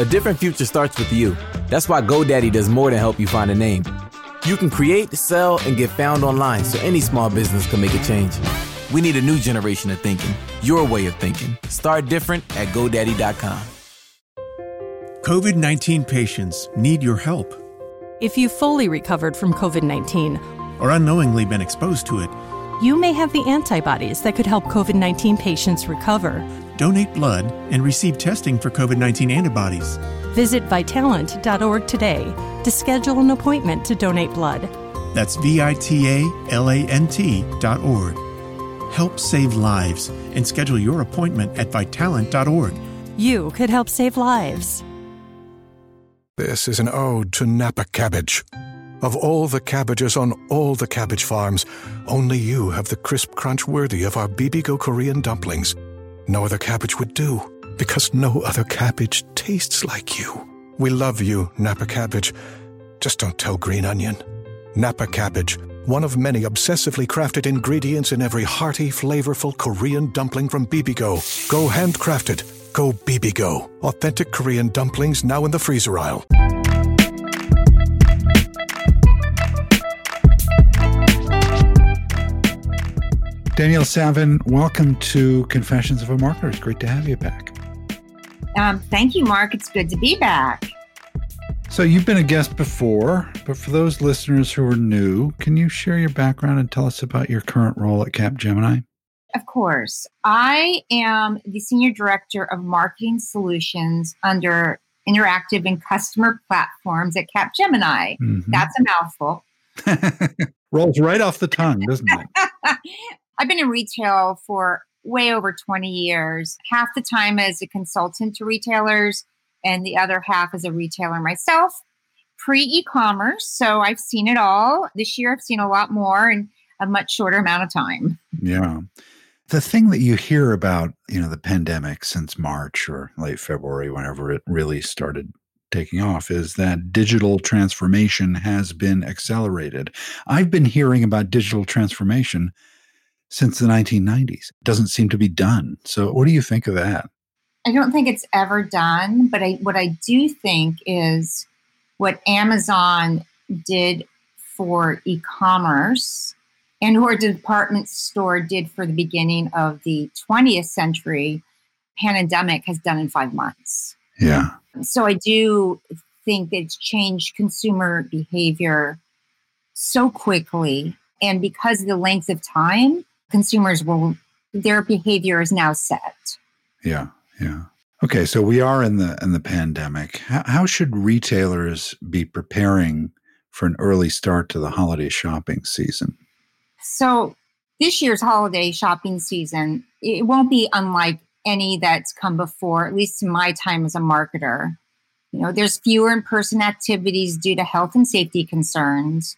A different future starts with you. That's why GoDaddy does more than help you find a name. You can create, sell, and get found online so any small business can make a change. We need a new generation of thinking, your way of thinking. Start different at GoDaddy.com. COVID 19 patients need your help. If you've fully recovered from COVID 19 or unknowingly been exposed to it, you may have the antibodies that could help COVID 19 patients recover. Donate blood and receive testing for COVID 19 antibodies. Visit vitalant.org today to schedule an appointment to donate blood. That's V I T A L A N T dot org. Help save lives and schedule your appointment at vitalant.org. You could help save lives. This is an ode to Napa cabbage. Of all the cabbages on all the cabbage farms, only you have the crisp crunch worthy of our Bibigo Korean dumplings. No other cabbage would do, because no other cabbage tastes like you. We love you, Napa cabbage. Just don't tell Green Onion. Napa cabbage, one of many obsessively crafted ingredients in every hearty, flavorful Korean dumpling from Bibigo. Go handcrafted. Go Bibigo. Authentic Korean dumplings now in the freezer aisle. Danielle Savin, welcome to Confessions of a Marketer. It's great to have you back. Um, thank you, Mark. It's good to be back. So, you've been a guest before, but for those listeners who are new, can you share your background and tell us about your current role at Capgemini? Of course. I am the Senior Director of Marketing Solutions under Interactive and Customer Platforms at Capgemini. Mm-hmm. That's a mouthful. Rolls right off the tongue, doesn't it? I've been in retail for way over 20 years, half the time as a consultant to retailers and the other half as a retailer myself. Pre e commerce, so I've seen it all. This year I've seen a lot more in a much shorter amount of time. Yeah. The thing that you hear about, you know, the pandemic since March or late February, whenever it really started taking off is that digital transformation has been accelerated. I've been hearing about digital transformation since the 1990s. It doesn't seem to be done. So, what do you think of that? I don't think it's ever done, but I, what I do think is what Amazon did for e commerce and what department store did for the beginning of the 20th century pandemic has done in five months. Yeah. So I do think it's changed consumer behavior so quickly. And because of the length of time, consumers will their behavior is now set. Yeah, yeah. Okay, so we are in the in the pandemic. How, how should retailers be preparing for an early start to the holiday shopping season? So this year's holiday shopping season, it won't be unlike any that's come before, at least in my time as a marketer. You know, there's fewer in-person activities due to health and safety concerns.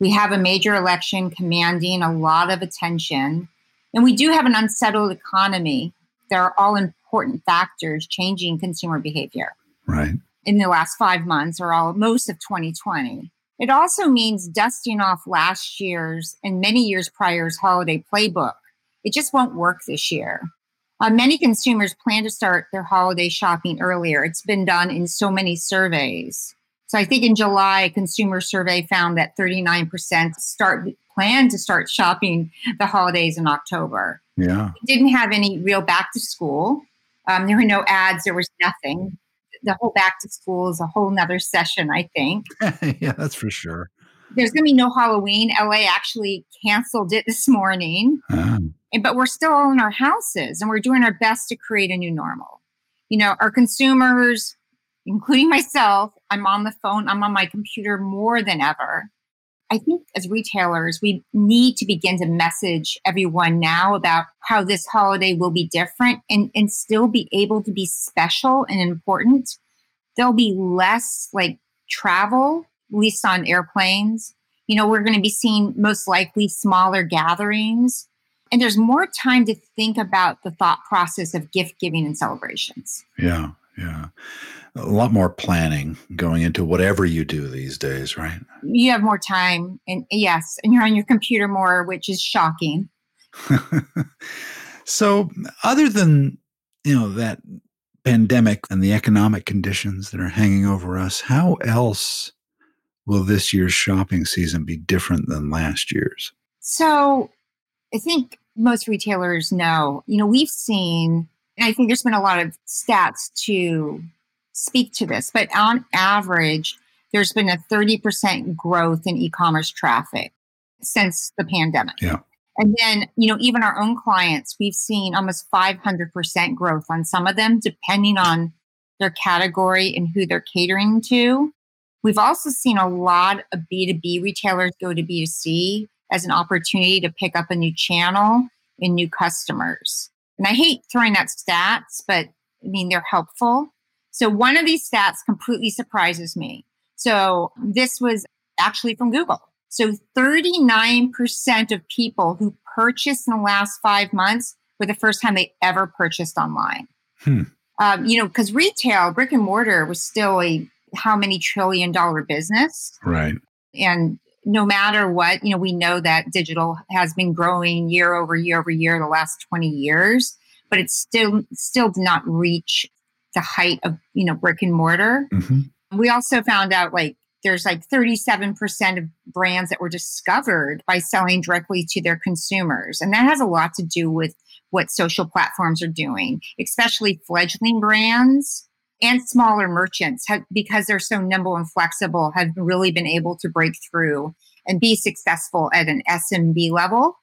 We have a major election commanding a lot of attention. And we do have an unsettled economy. There are all important factors changing consumer behavior. Right. In the last five months or all most of 2020. It also means dusting off last year's and many years prior's holiday playbook. It just won't work this year. Uh, many consumers plan to start their holiday shopping earlier. It's been done in so many surveys. So I think in July, a consumer survey found that 39% start plan to start shopping the holidays in October. Yeah. didn't have any real back to school. Um, there were no ads. There was nothing. The whole back to school is a whole nother session, I think. yeah, that's for sure. There's going to be no Halloween. LA actually canceled it this morning. Um. And, but we're still all in our houses and we're doing our best to create a new normal. You know, our consumers including myself, I'm on the phone, I'm on my computer more than ever. I think as retailers, we need to begin to message everyone now about how this holiday will be different and, and still be able to be special and important. There'll be less like travel, at least on airplanes. You know, we're going to be seeing most likely smaller gatherings. And there's more time to think about the thought process of gift giving and celebrations. Yeah, yeah a lot more planning going into whatever you do these days, right? You have more time, and yes, and you're on your computer more, which is shocking. so, other than you know that pandemic and the economic conditions that are hanging over us, how else will this year's shopping season be different than last year's? So I think most retailers know, you know, we've seen, I think there's been a lot of stats to speak to this, but on average, there's been a 30% growth in e commerce traffic since the pandemic. Yeah. And then, you know, even our own clients, we've seen almost 500% growth on some of them, depending on their category and who they're catering to. We've also seen a lot of B2B retailers go to B2C as an opportunity to pick up a new channel and new customers. And I hate throwing out stats, but I mean, they're helpful. So one of these stats completely surprises me. So this was actually from Google. So 39% of people who purchased in the last five months were the first time they ever purchased online. Hmm. Um, you know, because retail, brick and mortar was still a how many trillion dollar business. Right. And no matter what, you know, we know that digital has been growing year over year over year the last 20 years, but it still still did not reach the height of, you know, brick and mortar. Mm-hmm. We also found out like there's like 37% of brands that were discovered by selling directly to their consumers. And that has a lot to do with what social platforms are doing, especially fledgling brands and smaller merchants have, because they're so nimble and flexible have really been able to break through and be successful at an SMB level.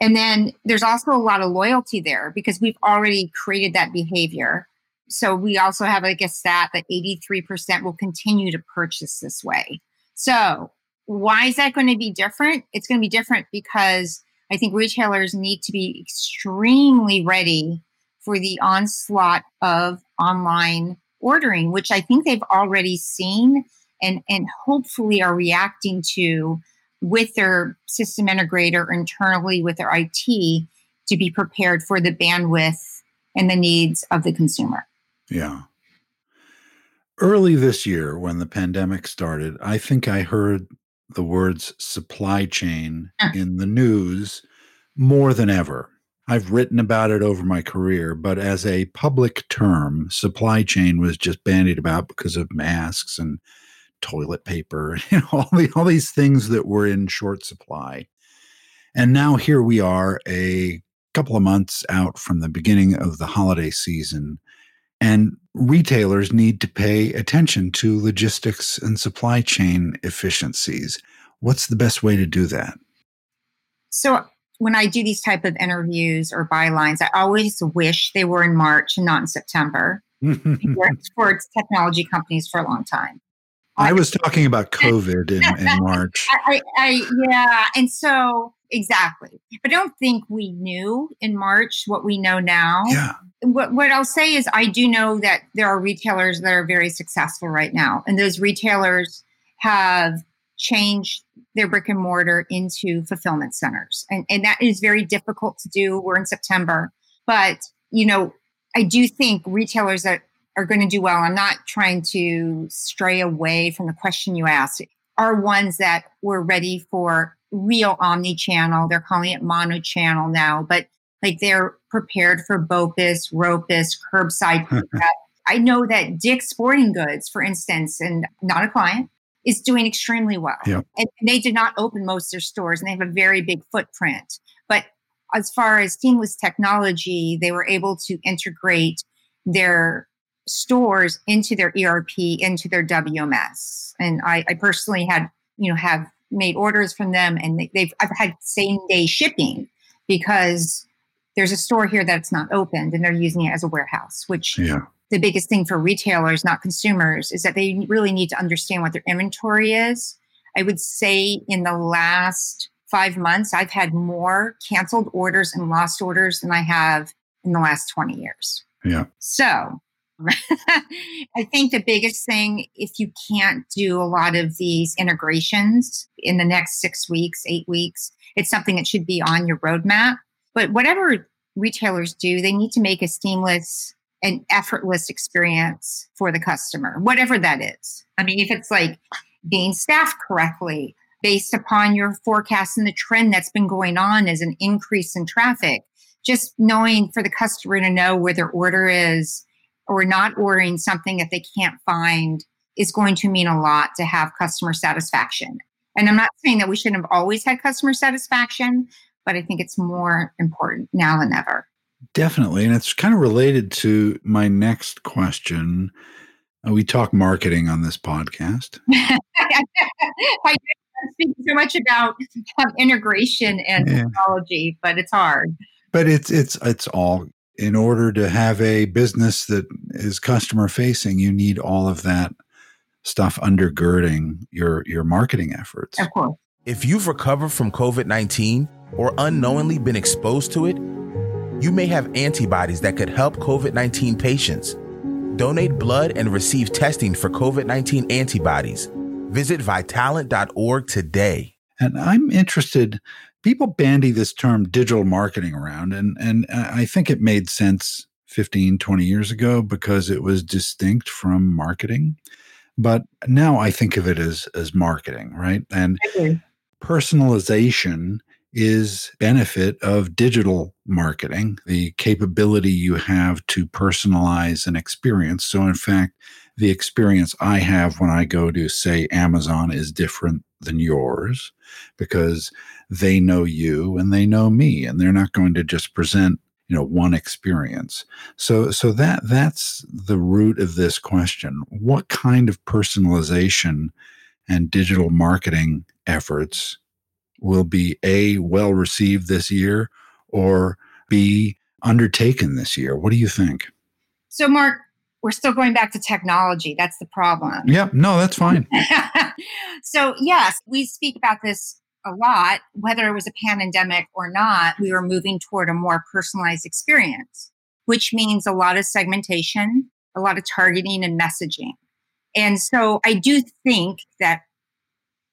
And then there's also a lot of loyalty there because we've already created that behavior. So we also have like a stat that 83% will continue to purchase this way. So why is that going to be different? It's going to be different because I think retailers need to be extremely ready for the onslaught of online ordering, which I think they've already seen and, and hopefully are reacting to with their system integrator internally with their IT to be prepared for the bandwidth and the needs of the consumer. Yeah. Early this year, when the pandemic started, I think I heard the words supply chain in the news more than ever. I've written about it over my career, but as a public term, supply chain was just bandied about because of masks and toilet paper, you know, all, the, all these things that were in short supply. And now here we are, a couple of months out from the beginning of the holiday season, and retailers need to pay attention to logistics and supply chain efficiencies. What's the best way to do that? So when I do these type of interviews or bylines, I always wish they were in March and not in September. worked for technology companies for a long time. I was talking about COVID in, in March. I, I, yeah, and so exactly. But I don't think we knew in March what we know now. Yeah. What what I'll say is I do know that there are retailers that are very successful right now, and those retailers have changed their brick and mortar into fulfillment centers, and and that is very difficult to do. We're in September, but you know I do think retailers that are going to do well, I'm not trying to stray away from the question you asked, are ones that were ready for real omni channel. They're calling it mono channel now, but like they're prepared for BOPIS, ROPIS, curbside. I know that Dick's Sporting Goods, for instance, and not a client, is doing extremely well. And they did not open most of their stores and they have a very big footprint. But as far as seamless technology, they were able to integrate their stores into their ERP, into their WMS. And I, I personally had, you know, have made orders from them and they, they've, I've had same day shipping because there's a store here that's not opened and they're using it as a warehouse, which yeah. The biggest thing for retailers, not consumers, is that they really need to understand what their inventory is. I would say in the last five months, I've had more canceled orders and lost orders than I have in the last 20 years. Yeah. So I think the biggest thing, if you can't do a lot of these integrations in the next six weeks, eight weeks, it's something that should be on your roadmap. But whatever retailers do, they need to make a seamless and effortless experience for the customer, whatever that is. I mean, if it's like being staffed correctly based upon your forecast and the trend that's been going on as an increase in traffic, just knowing for the customer to know where their order is or not ordering something that they can't find is going to mean a lot to have customer satisfaction. And I'm not saying that we shouldn't have always had customer satisfaction, but I think it's more important now than ever. Definitely. And it's kind of related to my next question. Uh, we talk marketing on this podcast. I speak so much about um, integration and yeah. technology, but it's hard. But it's it's it's all in order to have a business that is customer facing, you need all of that stuff undergirding your your marketing efforts. Of course. If you've recovered from COVID-19 or unknowingly been exposed to it, you may have antibodies that could help COVID 19 patients. Donate blood and receive testing for COVID 19 antibodies. Visit vitalant.org today. And I'm interested, people bandy this term digital marketing around, and, and I think it made sense 15, 20 years ago because it was distinct from marketing. But now I think of it as, as marketing, right? And personalization is benefit of digital marketing, the capability you have to personalize an experience. So in fact, the experience I have when I go to say Amazon is different than yours because they know you and they know me and they're not going to just present you know one experience so so that that's the root of this question what kind of personalization and digital marketing efforts will be A, well received this year, or B, undertaken this year? What do you think? So, Mark, we're still going back to technology. That's the problem. Yeah, no, that's fine. so, yes, we speak about this a lot. Whether it was a pandemic or not, we were moving toward a more personalized experience, which means a lot of segmentation, a lot of targeting and messaging. And so I do think that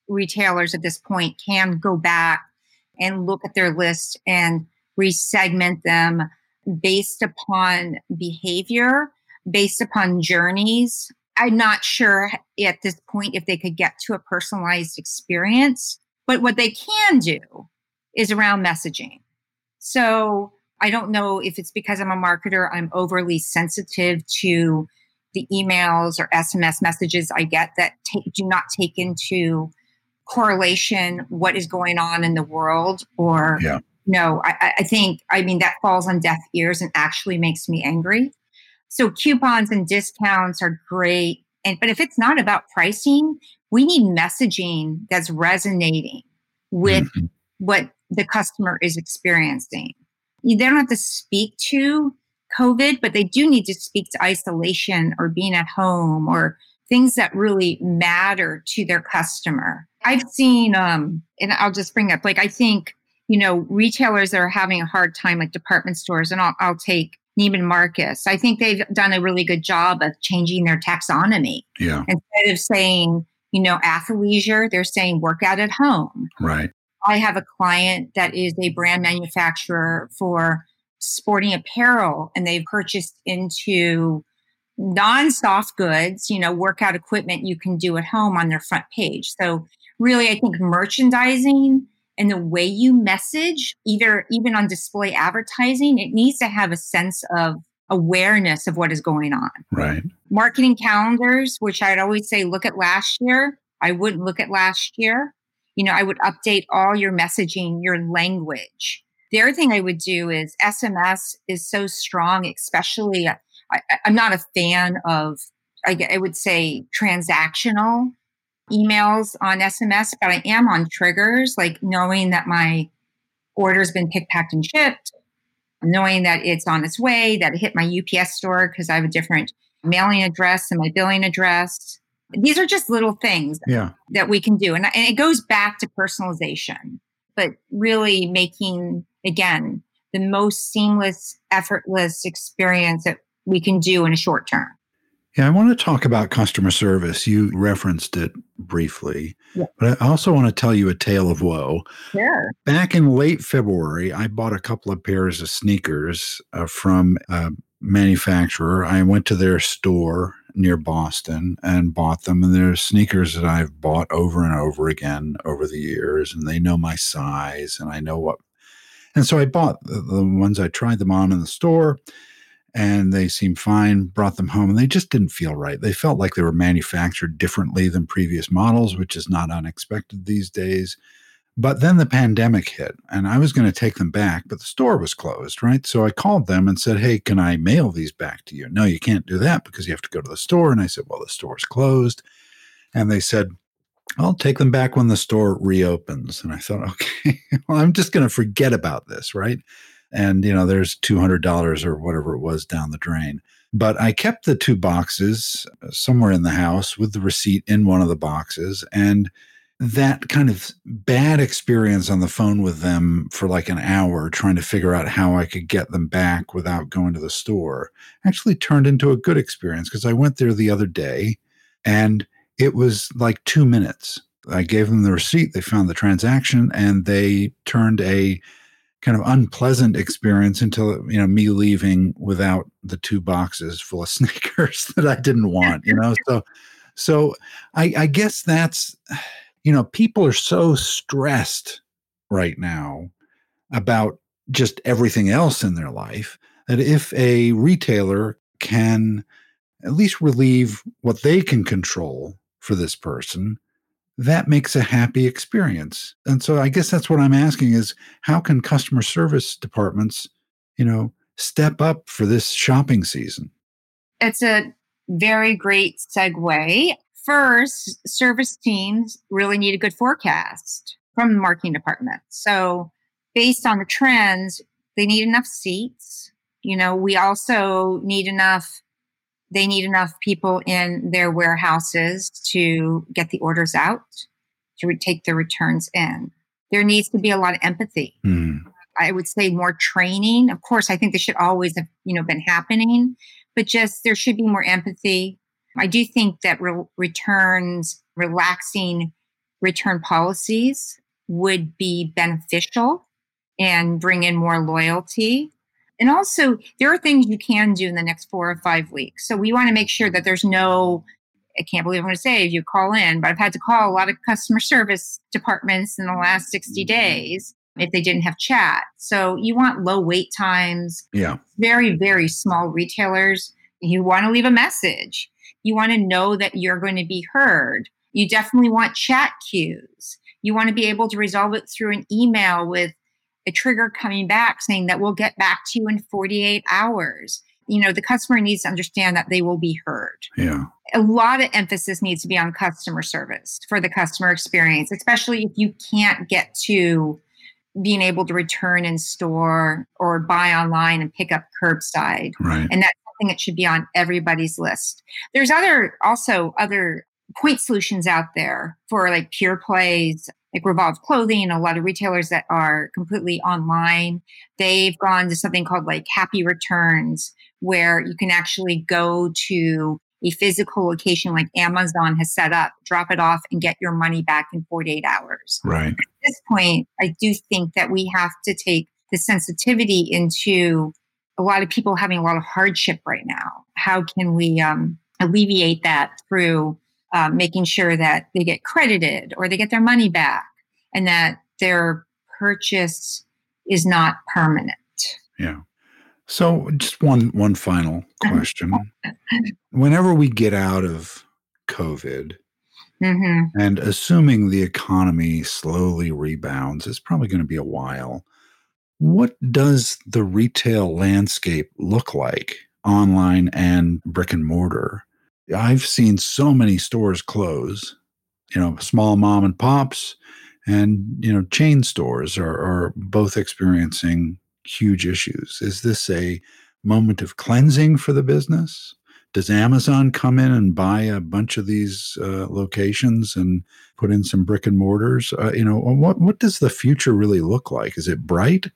retailers at this point can go back and look at their list and resegment them based upon behavior, based upon journeys. I'm not sure at this point if they could get to a personalized experience, but what they can do is around messaging. So I don't know if it's because I'm a marketer, I'm overly sensitive to the emails or SMS messages I get that do not take into correlation what is going on in the world or yeah. no I, I think i mean that falls on deaf ears and actually makes me angry so coupons and discounts are great and but if it's not about pricing we need messaging that's resonating with mm-hmm. what the customer is experiencing they don't have to speak to covid but they do need to speak to isolation or being at home or things that really matter to their customer I've seen, um, and I'll just bring up, like, I think, you know, retailers are having a hard time, like department stores, and I'll, I'll take Neiman Marcus. I think they've done a really good job of changing their taxonomy. Yeah. Instead of saying, you know, athleisure, they're saying workout at home. Right. I have a client that is a brand manufacturer for sporting apparel, and they've purchased into non soft goods, you know, workout equipment you can do at home on their front page. So really, I think merchandising and the way you message, either even on display advertising, it needs to have a sense of awareness of what is going on. Right. Marketing calendars, which I'd always say, look at last year. I wouldn't look at last year. You know, I would update all your messaging, your language. The other thing I would do is SMS is so strong, especially, I, am not a fan of, I, I would say, transactional emails on SMS, but I am on triggers, like knowing that my order's been picked, packed, and shipped, knowing that it's on its way, that it hit my UPS store because I have a different mailing address and my billing address. These are just little things yeah. that we can do. And, and it goes back to personalization, but really making, again, the most seamless, effortless experience that we can do in a short term. Yeah, I want to talk about customer service. You referenced it briefly, yeah. but I also want to tell you a tale of woe. Sure. Back in late February, I bought a couple of pairs of sneakers uh, from a manufacturer. I went to their store near Boston and bought them. And they're sneakers that I've bought over and over again over the years, and they know my size and I know what. And so I bought the, the ones I tried them on in the store and they seemed fine, brought them home, and they just didn't feel right. They felt like they were manufactured differently than previous models, which is not unexpected these days. But then the pandemic hit, and I was going to take them back, but the store was closed, right? So I called them and said, Hey, can I mail these back to you? No, you can't do that because you have to go to the store. And I said, Well, the store's closed. And they said, I'll take them back when the store reopens. And I thought, okay, well, I'm just going to forget about this, right? And, you know, there's $200 or whatever it was down the drain. But I kept the two boxes uh, somewhere in the house with the receipt in one of the boxes. And that kind of bad experience on the phone with them for like an hour trying to figure out how I could get them back without going to the store actually turned into a good experience because I went there the other day and it was like two minutes. I gave them the receipt, they found the transaction, and they turned a kind of unpleasant experience until you know me leaving without the two boxes full of sneakers that I didn't want. You know, so so I, I guess that's you know, people are so stressed right now about just everything else in their life that if a retailer can at least relieve what they can control for this person, that makes a happy experience. And so I guess that's what I'm asking is how can customer service departments, you know, step up for this shopping season? It's a very great segue first, service teams really need a good forecast from the marketing department. So, based on the trends, they need enough seats. You know, we also need enough, they need enough people in their warehouses to get the orders out, to take the returns in. There needs to be a lot of empathy. Mm. I would say more training. Of course, I think this should always have, you know, been happening, but just there should be more empathy I do think that re- returns, relaxing return policies would be beneficial and bring in more loyalty. And also, there are things you can do in the next four or five weeks. So we want to make sure that there's no, I can't believe I'm going to say if you call in, but I've had to call a lot of customer service departments in the last 60 mm-hmm. days if they didn't have chat. So you want low wait times. Yeah. Very, very small retailers. You want to leave a message. You want to know that you're going to be heard. You definitely want chat queues. You want to be able to resolve it through an email with a trigger coming back saying that we'll get back to you in 48 hours. You know, the customer needs to understand that they will be heard. Yeah. A lot of emphasis needs to be on customer service for the customer experience, especially if you can't get to being able to return in store or buy online and pick up curbside. Right. And that something that should be on everybody's list. There's other also other point solutions out there for like pure plays, like Revolve Clothing, a lot of retailers that are completely online. They've gone to something called like Happy Returns, where you can actually go to a physical location like Amazon has set up, drop it off, and get your money back in 48 hours. Right. At this point, I do think that we have to take the sensitivity into a lot of people having a lot of hardship right now. How can we um, alleviate that through uh, making sure that they get credited or they get their money back and that their purchase is not permanent? Yeah. So just one one final question. Whenever we get out of COVID, mm-hmm. and assuming the economy slowly rebounds, it's probably going to be a while. What does the retail landscape look like online and brick and mortar? I've seen so many stores close, you know, small mom and pops and, you know, chain stores are, are both experiencing huge issues. Is this a moment of cleansing for the business? Does Amazon come in and buy a bunch of these uh, locations and put in some brick and mortars? Uh, you know, what what does the future really look like? Is it bright?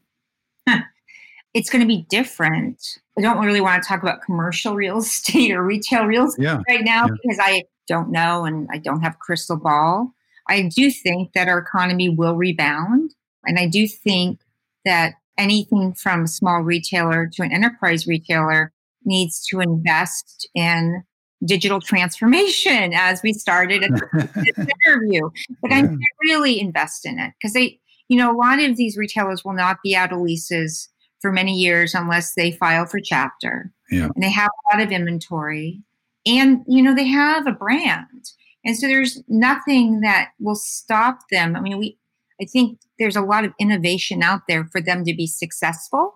It's going to be different. I don't really want to talk about commercial real estate or retail real estate yeah. right now yeah. because I don't know and I don't have crystal ball. I do think that our economy will rebound. And I do think that anything from a small retailer to an enterprise retailer needs to invest in digital transformation as we started at this interview. But yeah. I really invest in it because they, you know, a lot of these retailers will not be out of leases for many years unless they file for chapter. Yeah. And they have a lot of inventory. And, you know, they have a brand. And so there's nothing that will stop them. I mean, we, I think there's a lot of innovation out there for them to be successful.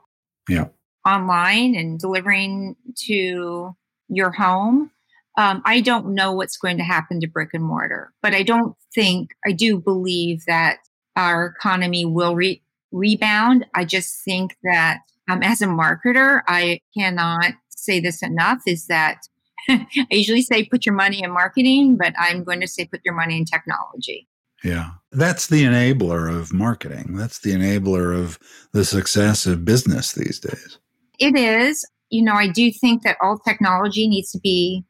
Yeah. Online and delivering to your home. Um, I don't know what's going to happen to brick and mortar, but I don't think, I do believe that our economy will re- rebound. I just think that um, as a marketer, I cannot say this enough is that I usually say put your money in marketing, but I'm going to say put your money in technology. Yeah. That's the enabler of marketing. That's the enabler of the success of business these days. It is. You know, I do think that all technology needs to be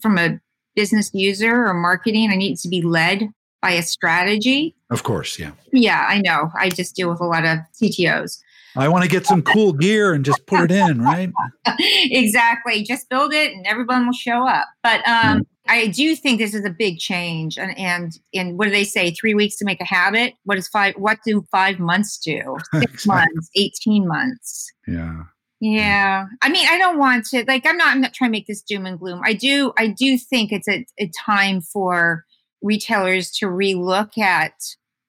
from a business user or marketing, it needs to be led by a strategy. Of course, yeah. Yeah, I know. I just deal with a lot of CTOs. I want to get some cool gear and just put it in, right? exactly. Just build it and everyone will show up. But um, mm. I do think this is a big change. And, and and what do they say? Three weeks to make a habit. What is five? What do five months do? Six exactly. months, eighteen months. Yeah. Yeah. I mean, I don't want to like I'm not I'm not trying to make this doom and gloom. I do I do think it's a, a time for retailers to relook at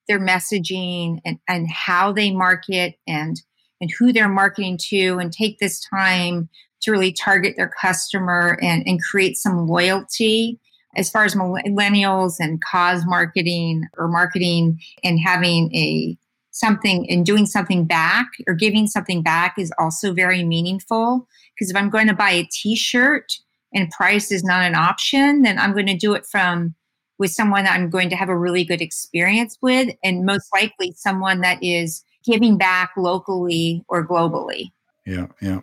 their messaging and, and how they market and and who they're marketing to and take this time to really target their customer and, and create some loyalty as far as millennials and cause marketing or marketing and having a something and doing something back or giving something back is also very meaningful. Because if i'm going to buy a t-shirt and price is not an option then i'm going to do it from with someone that i'm going to have a really good experience with and most likely someone that is giving back locally or globally. Yeah, yeah.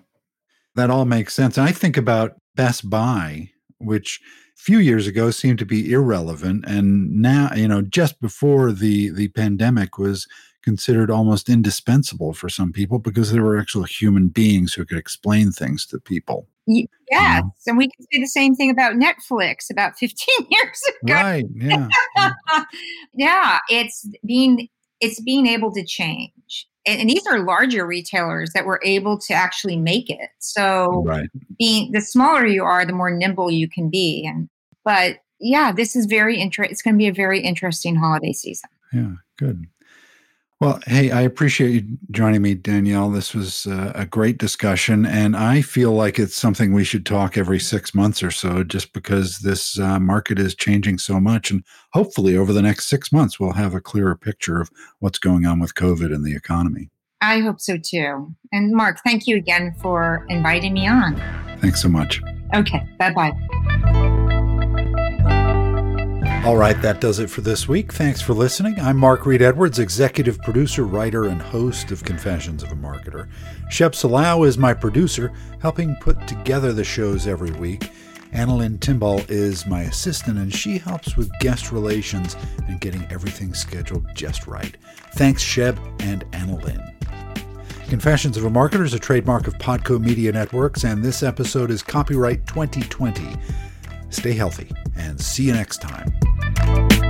That all makes sense. I think about Best Buy, which a few years ago seemed to be irrelevant and now, you know, just before the the pandemic was considered almost indispensable for some people because there were actual human beings who could explain things to people. Yes, um, and we can say the same thing about Netflix about 15 years ago. Right, yeah. yeah, it's being it's being able to change. And, and, these are larger retailers that were able to actually make it. So right. being the smaller you are, the more nimble you can be. And but yeah, this is very interesting. It's going to be a very interesting holiday season. Yeah, good. Well, hey, I appreciate you joining me, Danielle. This was uh, a great discussion, and I feel like it's something we should talk every six months or so, just because this uh, market is changing so much. And hopefully, over the next six months, we'll have a clearer picture of what's going on with COVID and the economy. I hope so too. And Mark, thank you again for inviting me on. Thanks so much. Okay, bye bye. All right, that does it for this week. Thanks for listening. I'm Mark Reed Edwards, executive producer, writer, and host of Confessions of a Marketer. Shep Salau is my producer, helping put together the shows every week. Annalyn Timball is my assistant, and she helps with guest relations and getting everything scheduled just right. Thanks, Shep and Annalyn. Confessions of a Marketer is a trademark of Podco Media Networks, and this episode is copyright 2020. Stay healthy and see you next time.